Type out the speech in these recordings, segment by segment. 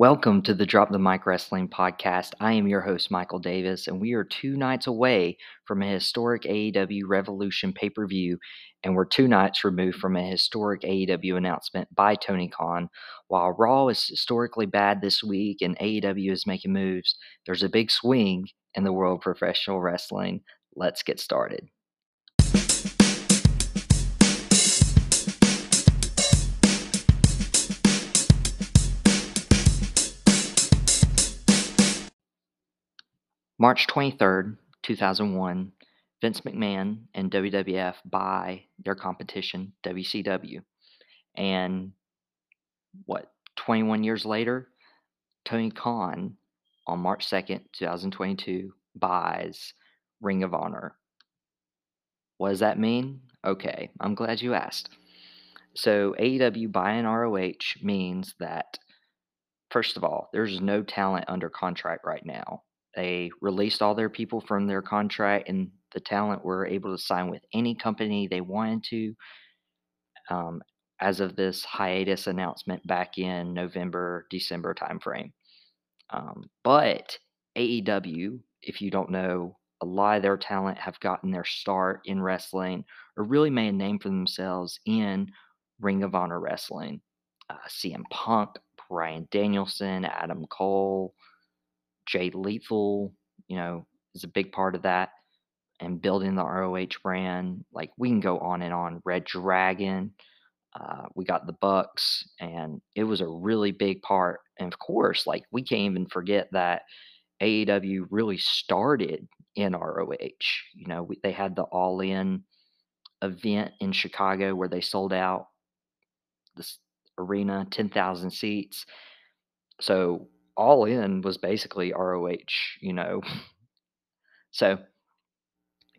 Welcome to the Drop the Mike Wrestling podcast. I am your host, Michael Davis, and we are two nights away from a historic AEW Revolution pay per view, and we're two nights removed from a historic AEW announcement by Tony Khan. While Raw is historically bad this week and AEW is making moves, there's a big swing in the world of professional wrestling. Let's get started. March 23rd, 2001, Vince McMahon and WWF buy their competition, WCW. And what, 21 years later, Tony Khan on March 2nd, 2022, buys Ring of Honor. What does that mean? Okay, I'm glad you asked. So, AEW buying ROH means that, first of all, there's no talent under contract right now. They released all their people from their contract, and the talent were able to sign with any company they wanted to. Um, as of this hiatus announcement back in November, December timeframe. Um, but AEW, if you don't know, a lot of their talent have gotten their start in wrestling or really made a name for themselves in Ring of Honor wrestling. Uh, CM Punk, Bryan Danielson, Adam Cole, Jay Lethal, you know, is a big part of that. And building the ROH brand, like we can go on and on. Red Dragon, uh, we got the Bucks, and it was a really big part. And of course, like we can't even forget that AEW really started in ROH. You know, we, they had the All In event in Chicago where they sold out this arena, ten thousand seats. So all in was basically ROH, you know. so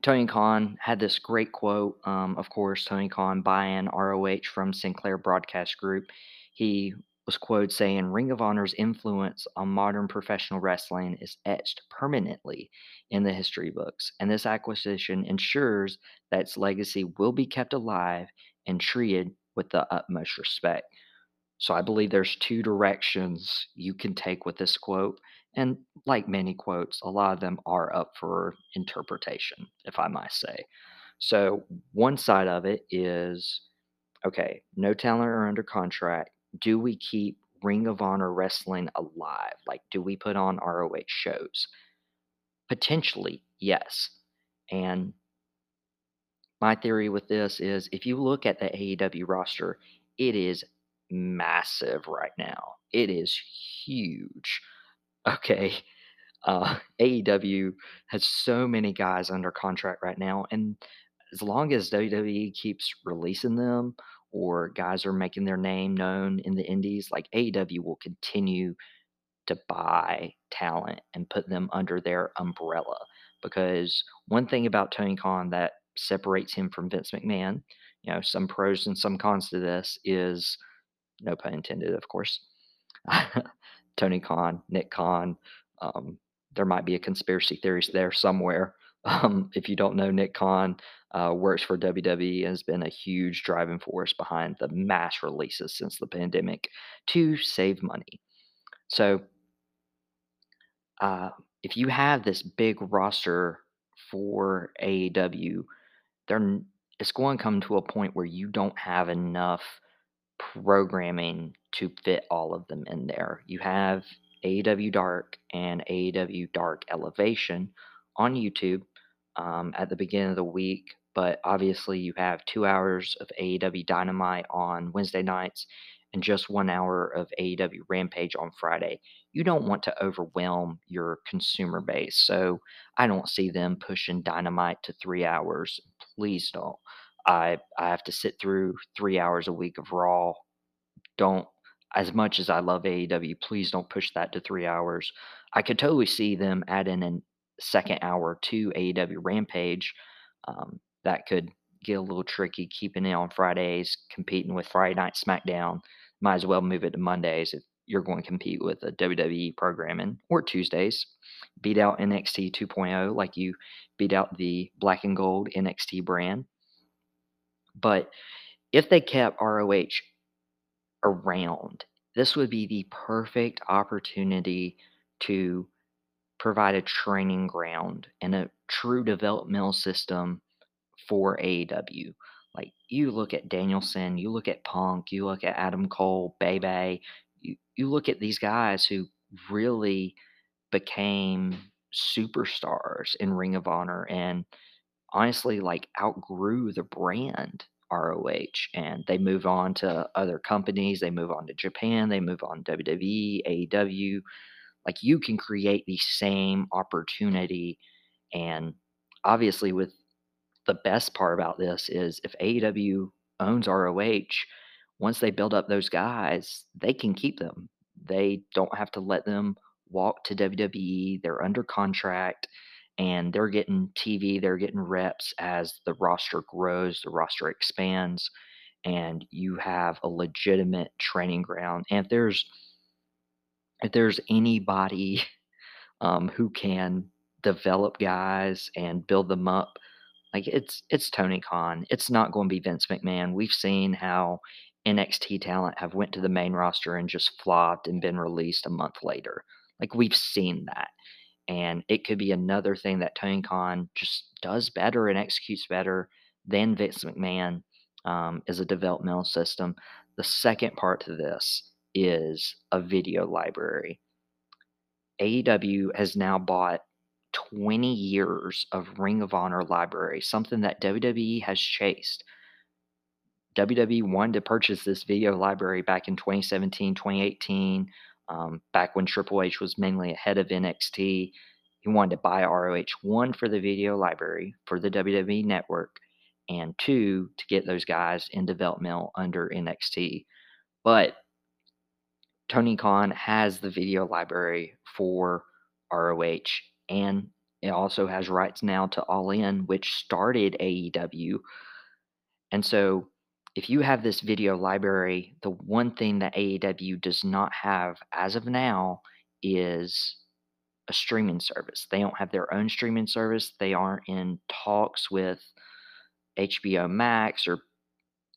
Tony Khan had this great quote. Um, of course, Tony Khan buying ROH from Sinclair Broadcast Group. He was quoted saying, Ring of Honor's influence on modern professional wrestling is etched permanently in the history books, and this acquisition ensures that its legacy will be kept alive and treated with the utmost respect. So I believe there's two directions you can take with this quote. And like many quotes, a lot of them are up for interpretation, if I might say. So one side of it is okay, no talent are under contract. Do we keep Ring of Honor wrestling alive? Like, do we put on ROH shows? Potentially, yes. And my theory with this is if you look at the AEW roster, it is massive right now. It is huge. Okay. Uh, AEW has so many guys under contract right now. And as long as WWE keeps releasing them or guys are making their name known in the indies, like AEW will continue to buy talent and put them under their umbrella. Because one thing about Tony Khan that separates him from Vince McMahon, you know, some pros and some cons to this is no pun intended, of course. Tony Khan, Nick Khan. Um, there might be a conspiracy theory there somewhere. Um, if you don't know, Nick Khan uh, works for WWE and has been a huge driving force behind the mass releases since the pandemic to save money. So, uh, if you have this big roster for AEW, there it's going to come to a point where you don't have enough programming to fit all of them in there. You have AEW Dark and AEW Dark Elevation on YouTube um, at the beginning of the week, but obviously you have two hours of AEW Dynamite on Wednesday nights and just one hour of AEW Rampage on Friday. You don't want to overwhelm your consumer base, so I don't see them pushing Dynamite to three hours. Please don't. I I have to sit through three hours a week of Raw. Don't as much as I love AEW, please don't push that to three hours. I could totally see them adding a second hour to AEW Rampage. Um, that could get a little tricky keeping it on Fridays, competing with Friday Night SmackDown. Might as well move it to Mondays if you're going to compete with a WWE programming or Tuesdays. Beat out NXT 2.0 like you beat out the black and gold NXT brand. But if they kept ROH around This would be the perfect opportunity to provide a training ground and a true developmental system for AEW. Like you look at Danielson, you look at Punk, you look at Adam Cole, Bebe, you, you look at these guys who really became superstars in Ring of Honor and honestly like outgrew the brand ROH and they move on to other companies, they move on to Japan, they move on WWE, AEW. Like you can create the same opportunity and obviously with the best part about this is if AEW owns ROH, once they build up those guys, they can keep them. They don't have to let them walk to WWE. They're under contract and they're getting TV, they're getting reps as the roster grows, the roster expands, and you have a legitimate training ground. And if there's if there's anybody um, who can develop guys and build them up, like it's it's Tony Khan. It's not going to be Vince McMahon. We've seen how NXT talent have went to the main roster and just flopped and been released a month later. Like we've seen that. And it could be another thing that Tony Khan just does better and executes better than Vince McMahon um, is a developmental system. The second part to this is a video library. AEW has now bought 20 years of Ring of Honor library, something that WWE has chased. WWE wanted to purchase this video library back in 2017, 2018, um, back when Triple H was mainly ahead of NXT. He wanted to buy ROH, one for the video library for the WWE network, and two to get those guys in developmental under NXT. But Tony Khan has the video library for ROH, and it also has rights now to All In, which started AEW. And so, if you have this video library, the one thing that AEW does not have as of now is a streaming service. They don't have their own streaming service. They aren't in talks with HBO Max or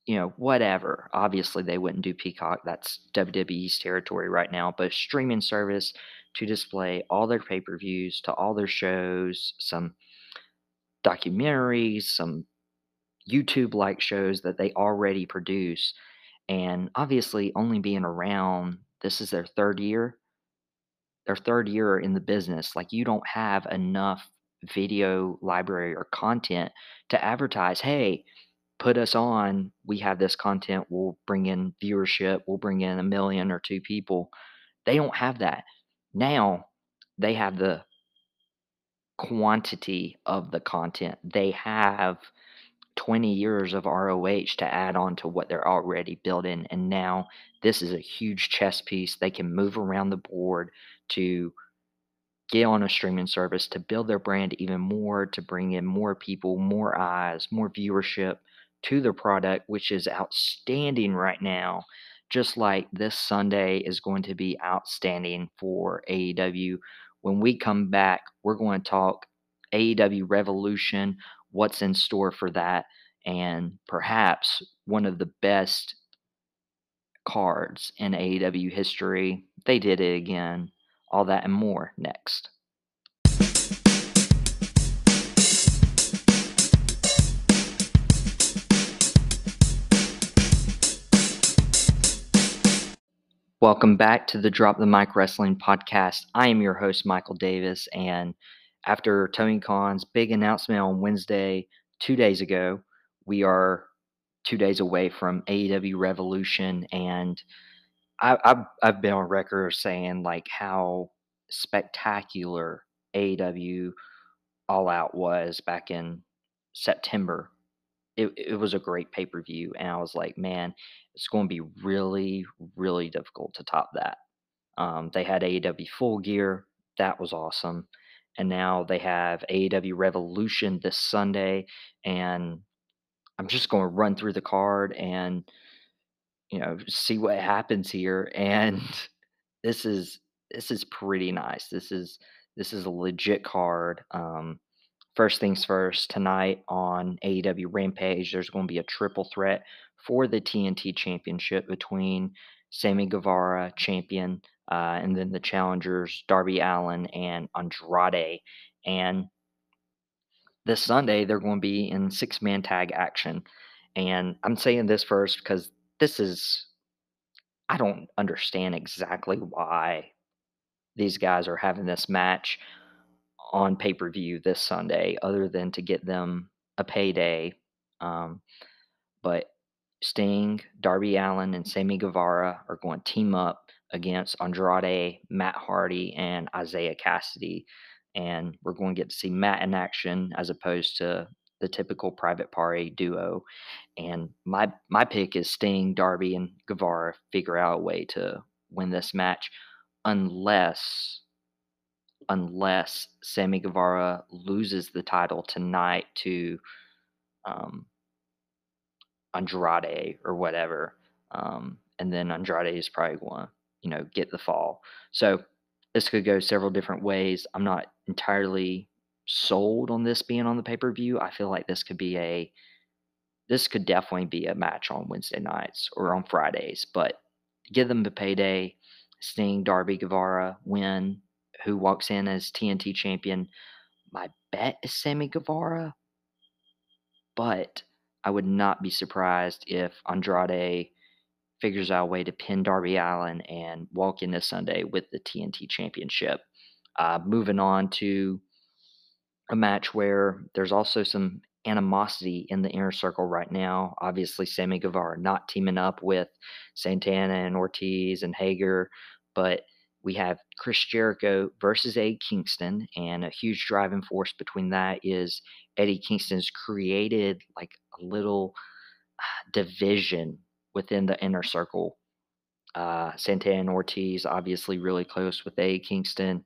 you know, whatever. Obviously, they wouldn't do Peacock. That's WWE's territory right now. But streaming service to display all their pay per views, to all their shows, some documentaries, some YouTube like shows that they already produce. And obviously, only being around, this is their third year. Their third year in the business. Like, you don't have enough video library or content to advertise, hey, put us on. We have this content. We'll bring in viewership. We'll bring in a million or two people. They don't have that. Now they have the quantity of the content. They have 20 years of ROH to add on to what they're already building. And now this is a huge chess piece. They can move around the board to get on a streaming service to build their brand even more, to bring in more people, more eyes, more viewership to their product, which is outstanding right now. Just like this Sunday is going to be outstanding for AEW. When we come back, we're going to talk AEW Revolution, what's in store for that, and perhaps one of the best cards in AEW history. They did it again. All that and more next. Welcome back to the Drop the Mike Wrestling Podcast. I am your host, Michael Davis. And after Tony Khan's big announcement on Wednesday, two days ago, we are two days away from AEW Revolution. And I, have I've been on record saying like how spectacular AEW All Out was back in September it, it was a great pay per view, and I was like, man, it's going to be really, really difficult to top that. Um, they had AEW Full Gear, that was awesome, and now they have AEW Revolution this Sunday, and I'm just going to run through the card and you know see what happens here, and this is this is pretty nice. This is this is a legit card. Um, First things first, tonight on AEW Rampage, there's going to be a triple threat for the TNT Championship between Sammy Guevara, champion, uh, and then the challengers Darby Allin and Andrade. And this Sunday they're going to be in six man tag action. And I'm saying this first because this is I don't understand exactly why these guys are having this match on pay per view this Sunday, other than to get them a payday. Um, but Sting, Darby Allin, and Sammy Guevara are going to team up against Andrade, Matt Hardy, and Isiah Kassidy. And we're going to get to see Matt in action as opposed to the typical private party duo. And my my pick is Sting, Darby, and Guevara figure out a way to win this match, unless unless Sammy Guevara loses the title tonight to um, Andrade or whatever. Um, and then Andrade is probably going to, you know, get the fall. So this could go several different ways. I'm not entirely sold on this being on the pay per view. I feel like this could be a, this could definitely be a match on Wednesday nights or on Fridays, but give them the payday. Sting, Darby, Guevara win. Who walks in as TNT champion? My bet is Sammy Guevara, but I would not be surprised if Andrade figures out a way to pin Darby Allin and walk in this Sunday with the TNT Championship. Uh, moving on to a match where there's also some animosity in the inner circle right now. Obviously, Sammy Guevara not teaming up with Santana and Ortiz and Hager, but we have Chris Jericho versus Eddie Kingston, and a huge driving force between that is Eddie Kingston's created like a little uh, division within the inner circle. Uh, Santana and Ortiz obviously really close with Eddie Kingston.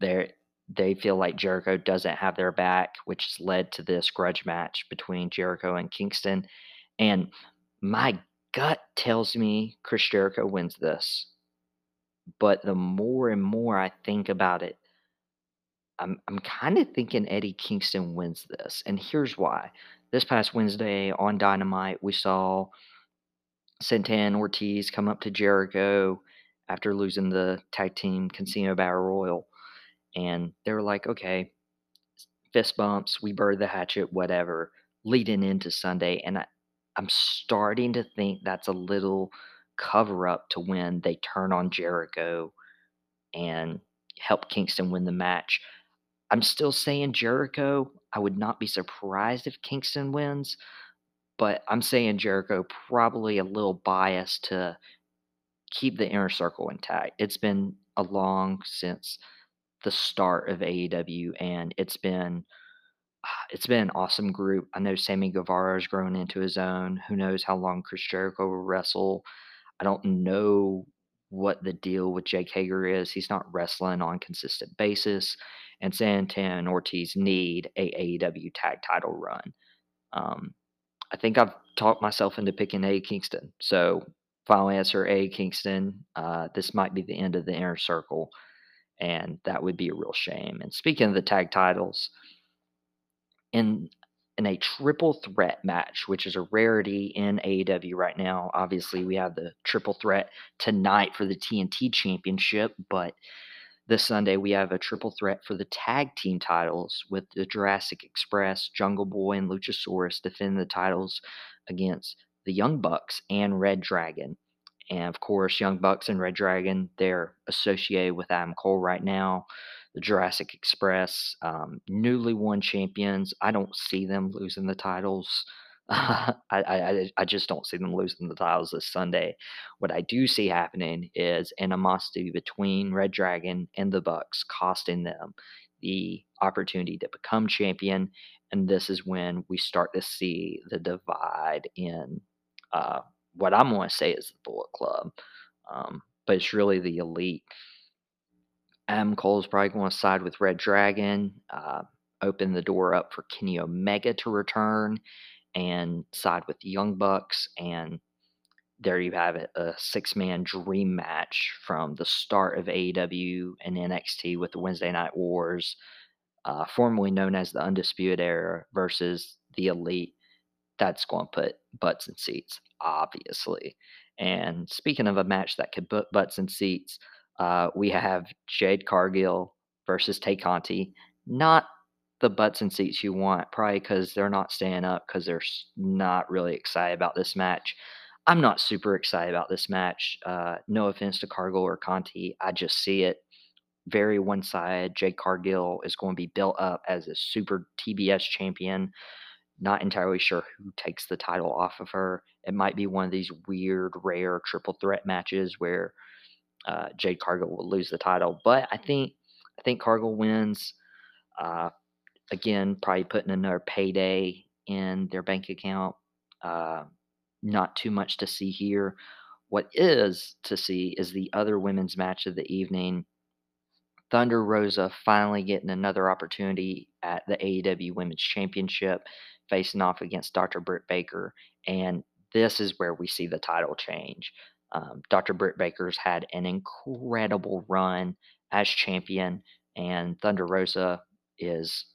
They they feel like Jericho doesn't have their back, which has led to this grudge match between Jericho and Kingston. And my gut tells me Chris Jericho wins this. But the more and more I think about it, I'm I'm kind of thinking Eddie Kingston wins this, and here's why. This past Wednesday on Dynamite, we saw Santana Ortiz come up to Jericho after losing the tag team Casino Battle Royal, and they were like, "Okay, fist bumps, we buried the hatchet, whatever." Leading into Sunday, and I, I'm starting to think that's a little cover up to when they turn on Jericho and help Kingston win the match. I'm still saying Jericho. I would not be surprised if Kingston wins, but I'm saying Jericho probably a little biased to keep the inner circle intact. It's been a long since the start of AEW, and it's been it's been an awesome group. I know Sammy Guevara has grown into his own. Who knows how long Chris Jericho will wrestle? I don't know what the deal with Jake Hager is. He's not wrestling on consistent basis, and Santana and Ortiz need a AEW tag title run. Um, I think I've talked myself into picking A Kingston. So final answer A Kingston. Uh, this might be the end of the inner circle, and that would be a real shame. And speaking of the tag titles, in in a triple threat match, which is a rarity in AEW right now. Obviously, we have the triple threat tonight for the TNT Championship, but this Sunday we have a triple threat for the tag team titles with the Jurassic Express, Jungle Boy, and Luchasaurus defending the titles against the Young Bucks and Red Dragon. And of course, Young Bucks and Red Dragon, they're associated with Adam Cole right now the Jurassic Express, um, newly won champions. I don't see them losing the titles. I, I I just don't see them losing the titles this Sunday. What I do see happening is animosity between Red Dragon and the Bucks, costing them the opportunity to become champion. And this is when we start to see the divide in uh, what I'm going to say is the Bullet Club, um, but it's really the elite. Adam Cole is probably going to side with Red Dragon, uh, open the door up for Kenny Omega to return, and side with the Young Bucks. And there you have it a six man dream match from the start of AEW and NXT with the Wednesday Night Wars, uh, formerly known as the Undisputed Era, versus the Elite. That's going to put butts in seats, obviously. And speaking of a match that could put butts in seats, uh, we have Jade Cargill versus Tay Conti. Not the butts and seats you want, probably because they're not staying up because they're not really excited about this match. I'm not super excited about this match. Uh, no offense to Cargill or Conti, I just see it very one sided. Jade Cargill is going to be built up as a super TBS champion. Not entirely sure who takes the title off of her. It might be one of these weird, rare triple threat matches where uh, Jade Cargill will lose the title. But I think I think Cargill wins. Uh, again, probably putting another payday in their bank account. Uh, not too much to see here. What is to see is the other women's match of the evening. Thunder Rosa finally getting another opportunity at the AEW Women's Championship, facing off against Dr. Britt Baker. And this is where we see the title change. Um, Dr. Britt Baker's had an incredible run as champion, and Thunder Rosa is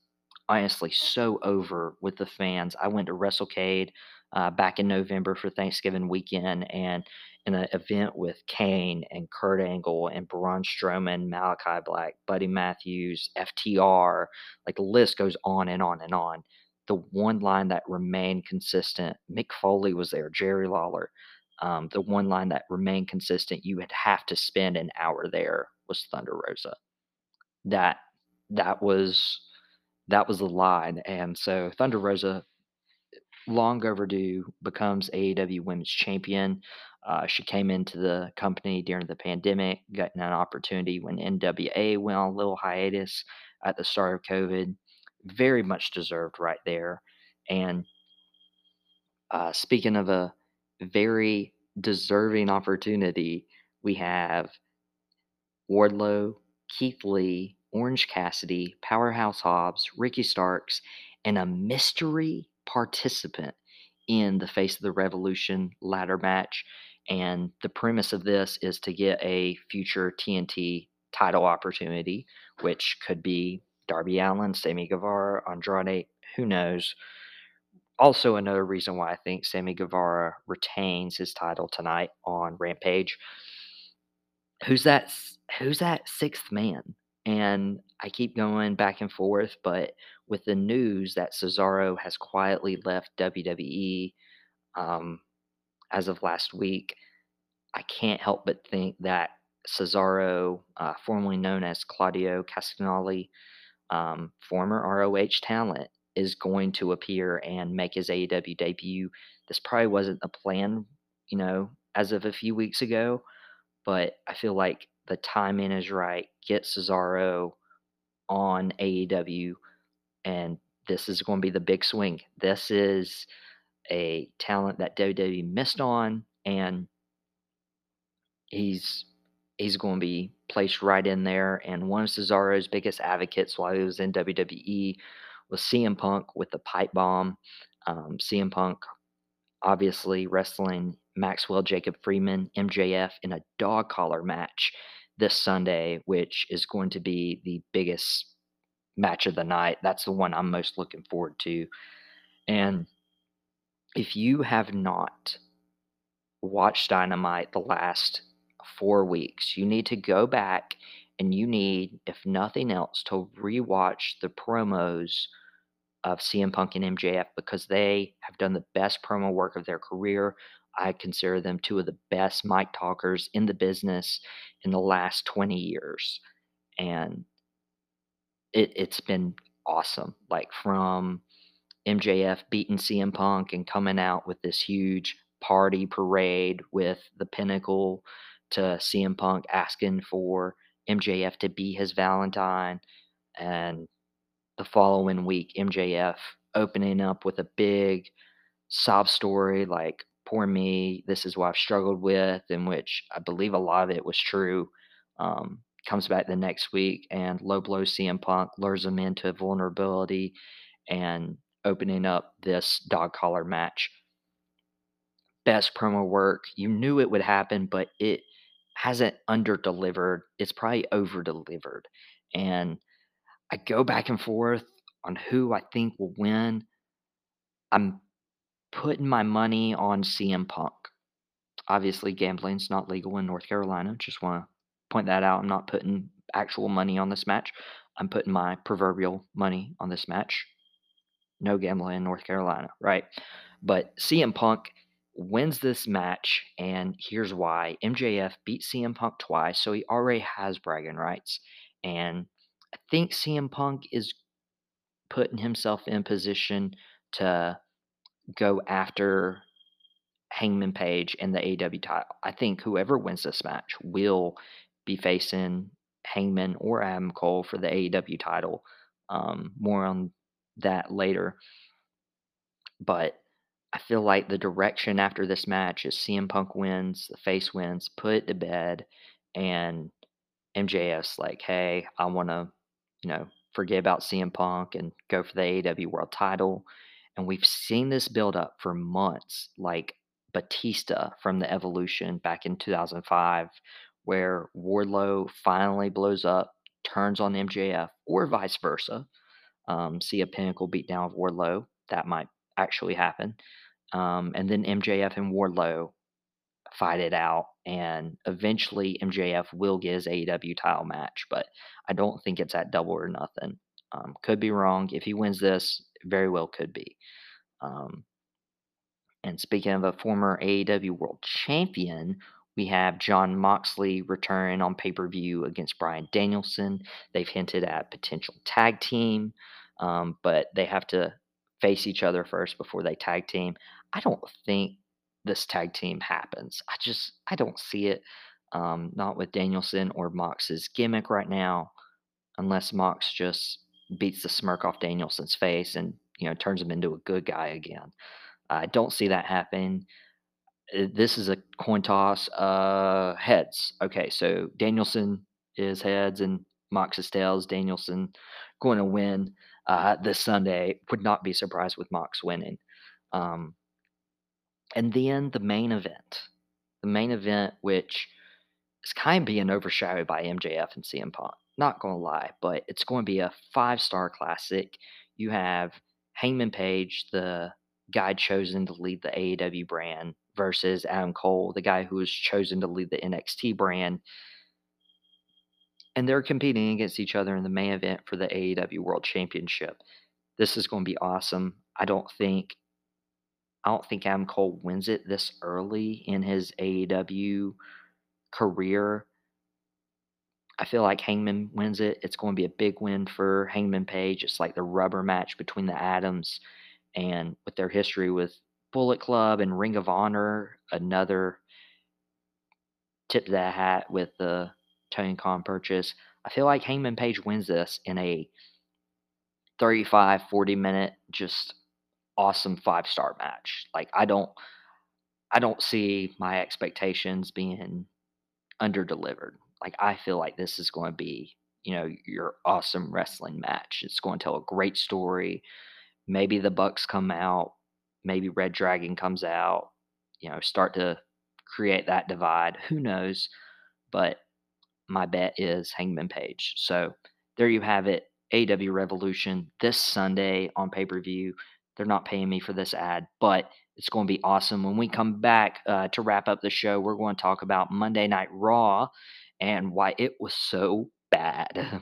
honestly so over with the fans. I went to WrestleCade uh, back in November for Thanksgiving weekend, and in an event with Kane and Kurt Angle and Braun Strowman, Malakai Black, Buddy Matthews, FTR, like the list goes on and on and on. The one line that remained consistent, Mick Foley was there, Jerry Lawler. Um, the one line that remained consistent, you would have to spend an hour there was Thunder Rosa. That that was that was the line, and so Thunder Rosa long overdue, becomes AEW Women's Champion. Uh, she came into the company during the pandemic, getting an opportunity when NWA went on a little hiatus at the start of COVID. Very much deserved right there. And uh, speaking of a very deserving opportunity, we have Wardlow, Keith Lee, Orange Cassidy, Powerhouse Hobbs, Ricky Starks, and a mystery participant in the Face of the Revolution ladder match. And the premise of this is to get a future TNT title opportunity, which could be Darby Allin, Sammy Guevara, Andrade, who knows. Also, another reason why I think Sammy Guevara retains his title tonight on Rampage who's that who's that sixth man and i keep going back and forth but with the news that cesaro has quietly left wwe um, as of last week i can't help but think that cesaro uh, formerly known as claudio castagnoli um, former roh talent is going to appear and make his aew debut. This probably wasn't the plan you know as of a few weeks ago but I feel like the timing is right. Get Cesaro on AEW, and this is going to be the big swing. This is a talent that WWE missed on, and he's he's going to be placed right in there. And one of Cesaro's biggest advocates while he was in WWE was CM Punk with the pipe bomb. Um, CM Punk obviously wrestling Maxwell Jacob Freeman, MJF, in a dog collar match this Sunday, which is going to be the biggest match of the night. That's the one I'm most looking forward to. And if you have not watched Dynamite the last four weeks, you need to go back and you need, if nothing else, to rewatch the promos of CM Punk and MJF because they have done the best promo work of their career. I consider them two of the best mic talkers in the business in the last 20 years. And it, it's been awesome. Like from MJF beating CM Punk and coming out with this huge party parade with the pinnacle to CM Punk asking for MJF to be his Valentine and the following week, MJF opening up with a big sob story like, poor me, this is what I've struggled with, in which I believe a lot of it was true. Um, comes back the next week and low blow CM Punk lures him into vulnerability and opening up this dog collar match. Best promo work. You knew it would happen, but it hasn't under delivered. It's probably over delivered. And I go back and forth on who I think will win. I'm putting my money on CM Punk. obviously gambling's not legal in North Carolina. Just want to point that out. I'm not putting actual money on this match. I'm putting my proverbial money on this match. No gambling in North Carolina, right? But CM Punk wins this match, and here's why. MJF beat CM Punk twice, so he already has bragging rights. And I think CM Punk is putting himself in position to go after Hangman Page and the AEW title. I think whoever wins this match will be facing Hangman or Adam Cole for the AEW title. Um, more on that later. But I feel like the direction after this match is CM Punk wins, the face wins, put it to bed, and MJF's like, hey, I want to, you know, forget about CM Punk and go for the AEW World Title. And we've seen this build up for months, like Batista from the Evolution back in 2005, where Wardlow finally blows up, turns on MJF, or vice versa. Um, see a pinnacle beatdown of Wardlow. That might actually happen. Um, and then MJF and Wardlow fight it out, and eventually MJF will get his AEW title match, but I don't think it's at double or nothing. Um, could be wrong. If he wins this, very well could be. Um, and speaking of a former AEW World Champion, we have Jon Moxley return on pay per view against Bryan Danielson. They've hinted at potential tag team, um, but they have to face each other first before they tag team. I don't think this tag team happens. I just I don't see it. Um, not with Danielson or Mox's gimmick right now, unless Mox just beats the smirk off Danielson's face and you know turns him into a good guy again. I don't see that happening. Uh, this is a coin toss. Uh, heads. Okay, so Danielson is heads and Mox is tails. Danielson going to win uh, this Sunday. Would not be surprised with Mox winning. Um, and then the main event, the main event, which is kind of being overshadowed by MJF and CM Punk. Not gonna lie, but it's going to be a five star classic. You have Hangman Page, the guy chosen to lead the AEW brand, versus Adam Cole, the guy who was chosen to lead the NXT brand. And they're competing against each other in the main event for the AEW World Championship. This is going to be awesome. I don't think I don't think Adam Cole wins it this early in his AEW career. I feel like Hangman wins it. It's going to be a big win for Hangman Page. It's like the rubber match between the Adams and with their history with Bullet Club and Ring of Honor, another tip that hat with the Tony Khan purchase. I feel like Hangman Page wins this in a 35, 40 minute, just awesome five star match. Like I don't I don't see my expectations being under delivered. Like I feel like this is going to be, you know, your awesome wrestling match. It's going to tell a great story. Maybe the Bucks come out, maybe Red Dragon comes out, you know, start to create that divide. Who knows? But my bet is Hangman Page. So there you have it. AW Revolution this Sunday on pay per view. They're not paying me for this ad, but it's going to be awesome. When we come back uh, to wrap up the show, we're going to talk about Monday Night Raw and why it was so bad.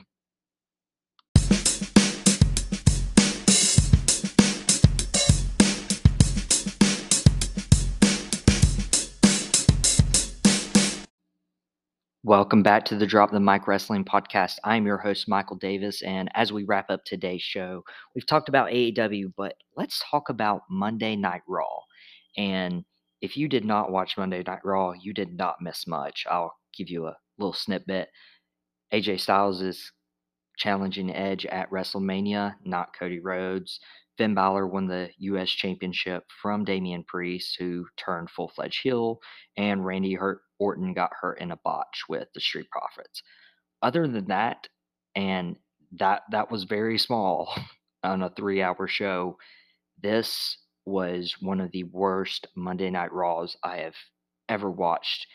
Welcome back to the Drop the Mike Wrestling Podcast. I'm your host, Michael Davis. And as we wrap up today's show, we've talked about AEW, but let's talk about Monday Night Raw. And if you did not watch Monday Night Raw, you did not miss much. I'll give you a little snippet. AJ Styles is challenging Edge at WrestleMania, not Cody Rhodes. Finn Balor won the U.S. Championship from Damian Priest, who turned full fledged heel, and Randy Orton got hurt in a botch with the Street Profits. Other than that, and that that was very small on a three hour show. This was one of the worst Monday Night Raws I have ever watched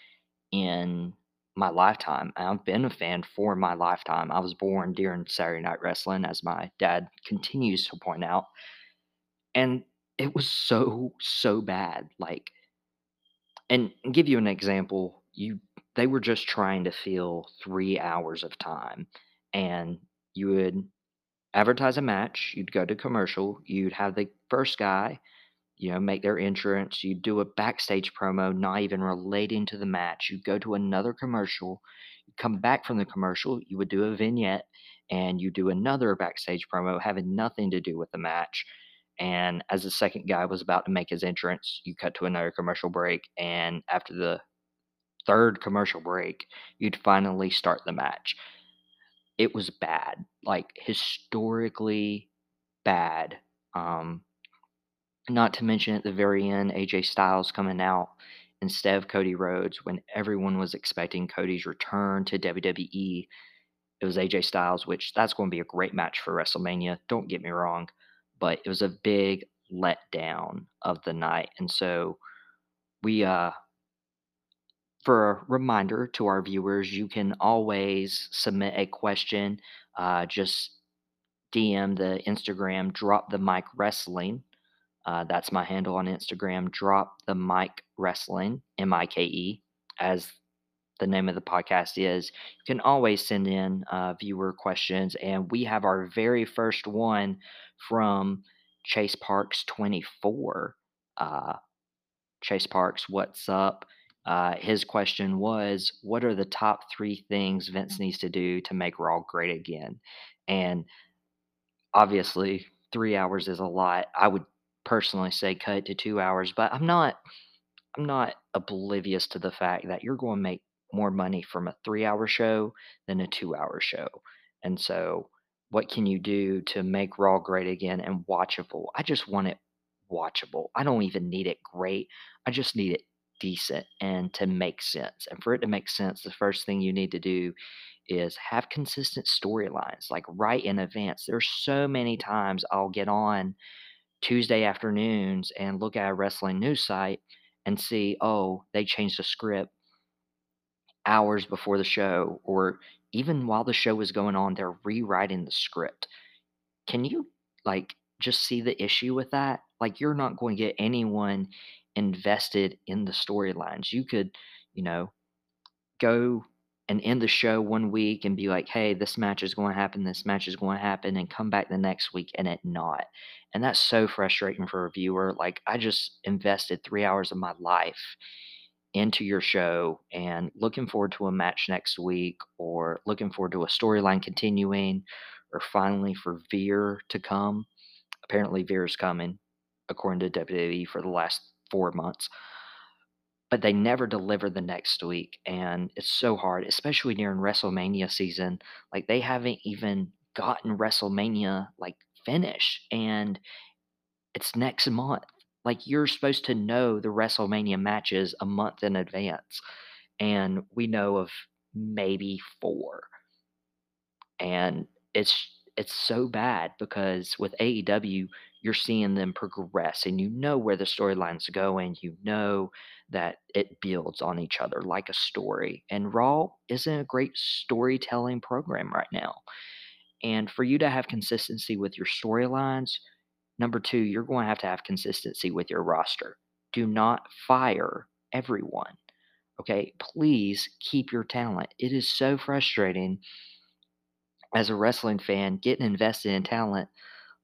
in my lifetime. I've been a fan for my lifetime. I was born during Saturday Night Wrestling, as my dad continues to point out. And it was so, so bad. Like, And give you an example, you they were just trying to fill 3 hours of time, and you would advertise a match, you'd go to commercial, you'd have the first guy, you know, make their entrance, you'd do a backstage promo not even relating to the match, you'd go to another commercial, you come back from the commercial, you would do a vignette, and you do another backstage promo having nothing to do with the match. And as the second guy was about to make his entrance, you cut to another commercial break, and after the third commercial break, you'd finally start the match. It was bad, like historically bad. Um, not to mention at the very end, AJ Styles coming out instead of Cody Rhodes when everyone was expecting Cody's return to WWE. It was AJ Styles, which that's going to be a great match for WrestleMania. Don't get me wrong, but it was a big letdown of the night. And so we uh for a reminder to our viewers, you can always submit a question. Uh, just DM the Instagram, drop the mike wrestling. Uh, that's my handle on Instagram. Drop the mike wrestling, M I K E, as the name of the podcast is. You can always send in uh, viewer questions, and we have our very first one from Chase Parks 24. Uh, Chase Parks, what's up? Uh, his question was, What are the top three things Vince needs to do to make Raw great again? And obviously, three hours is a lot. I would personally say cut to two hours, but I'm not. I'm not oblivious to the fact that you're going to make more money from a three hour show than a two hour show. And so, what can you do to make Raw great again and watchable? I just want it watchable. I don't even need it great. I just need it decent and to make sense. And for it to make sense, the first thing you need to do is have consistent storylines, like right in advance. There's so many times I'll get on Tuesday afternoons and look at a wrestling news site and see, oh, they changed the script hours before the show, or even while the show was going on, they're rewriting the script. Can you like just see the issue with that? Like, you're not going to get anyone invested in the storylines. You could, you know, go and end the show one week and be like, hey, this match is going to happen, this match is going to happen, and come back the next week and it not. And that's so frustrating for a viewer. Like, I just invested three hours of my life into your show and looking forward to a match next week or looking forward to a storyline continuing or finally for Veer to come. Apparently, Veer is coming, according to WWE, for the last four months. But they never deliver the next week. And it's so hard, especially during WrestleMania season. Like, they haven't even gotten WrestleMania, like, finished. And it's next month. Like you're supposed to know the WrestleMania matches a month in advance, and we know of maybe four. And it's it's so bad because with AEW, you're seeing them progress, and you know where the storyline's going. You know that it builds on each other like a story. And Raw isn't a great storytelling program right now. And for you to have consistency with your storylines, Number two, you're going to have to have consistency with your roster. Do not fire everyone. Okay, please keep your talent. It is so frustrating as a wrestling fan getting invested in talent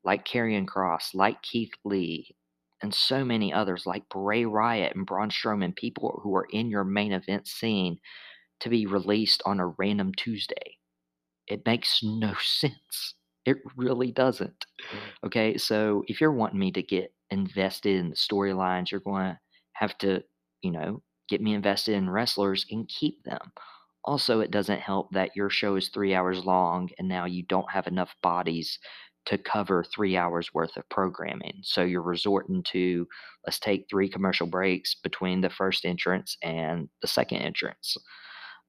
like Karrion Kross, like Keith Lee, and so many others like Bray Wyatt and Braun Strowman, people who are in your main event scene to be released on a random Tuesday. It makes no sense. It really doesn't. Okay, so if you're wanting me to get invested in the storylines, you're going to have to, you know, get me invested in wrestlers and keep them. Also, it doesn't help that your show is three hours long and now you don't have enough bodies to cover three hours worth of programming. So you're resorting to let's take three commercial breaks between the first entrance and the second entrance.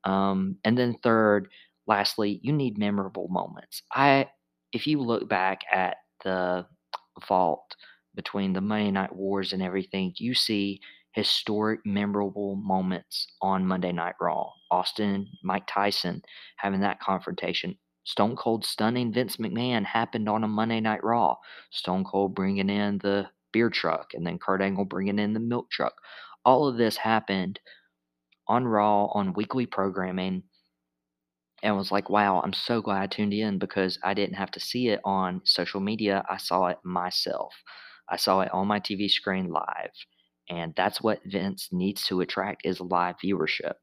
Um, and then, third, lastly, you need memorable moments. I if you look back at the vault between the Monday Night Wars and everything, you see historic, memorable moments on Monday Night Raw. Austin, Mike Tyson having that confrontation. Stone Cold stunning Vince McMahon happened on a Monday Night Raw. Stone Cold bringing in the beer truck and then Kurt Angle bringing in the milk truck. all of this happened on Raw on weekly programming and was like, wow, I'm so glad I tuned in because I didn't have to see it on social media. I saw it myself. I saw it on my TV screen live. And that's what Vince needs to attract is live viewership.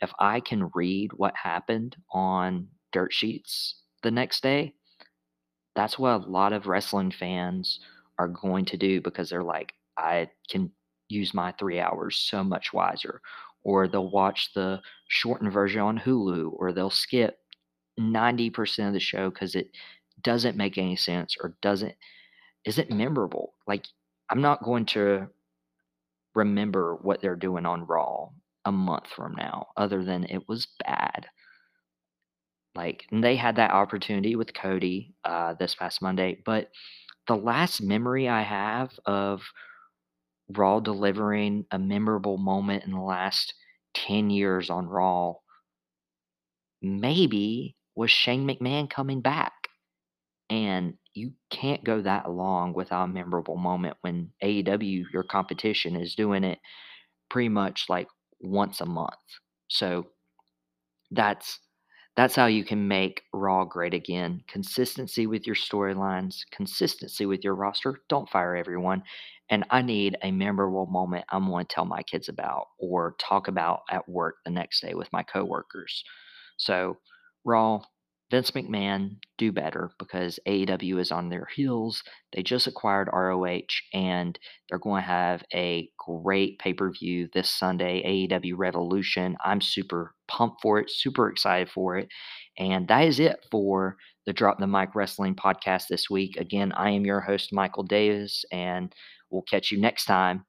If I can read what happened on dirt sheets the next day, that's what a lot of wrestling fans are going to do because they're like, I can use my three hours so much wiser. Or they'll watch the shortened version on Hulu, or they'll skip 90% of the show because it doesn't make any sense or doesn't isn't memorable. Like I'm not going to remember what they're doing on Raw a month from now, other than it was bad. Like they had that opportunity with Cody uh, this past Monday, but the last memory I have of Raw delivering a memorable moment in the last 10 years on Raw maybe was Shane McMahon coming back. And you can't go that long without a memorable moment when AEW, your competition, is doing it pretty much like once a month. So that's that's how you can make Raw great again. Consistency with your storylines, consistency with your roster. Don't fire everyone. And I need a memorable moment I'm going to tell my kids about or talk about at work the next day with my coworkers. So, Raw, Vince McMahon, do better because AEW is on their heels. They just acquired ROH and they're going to have a great pay per view this Sunday, AEW Revolution. I'm super pumped for it, super excited for it. And that is it for the Drop the Mike Wrestling podcast this week. Again, I am your host, Michael Davis, and we'll catch you next time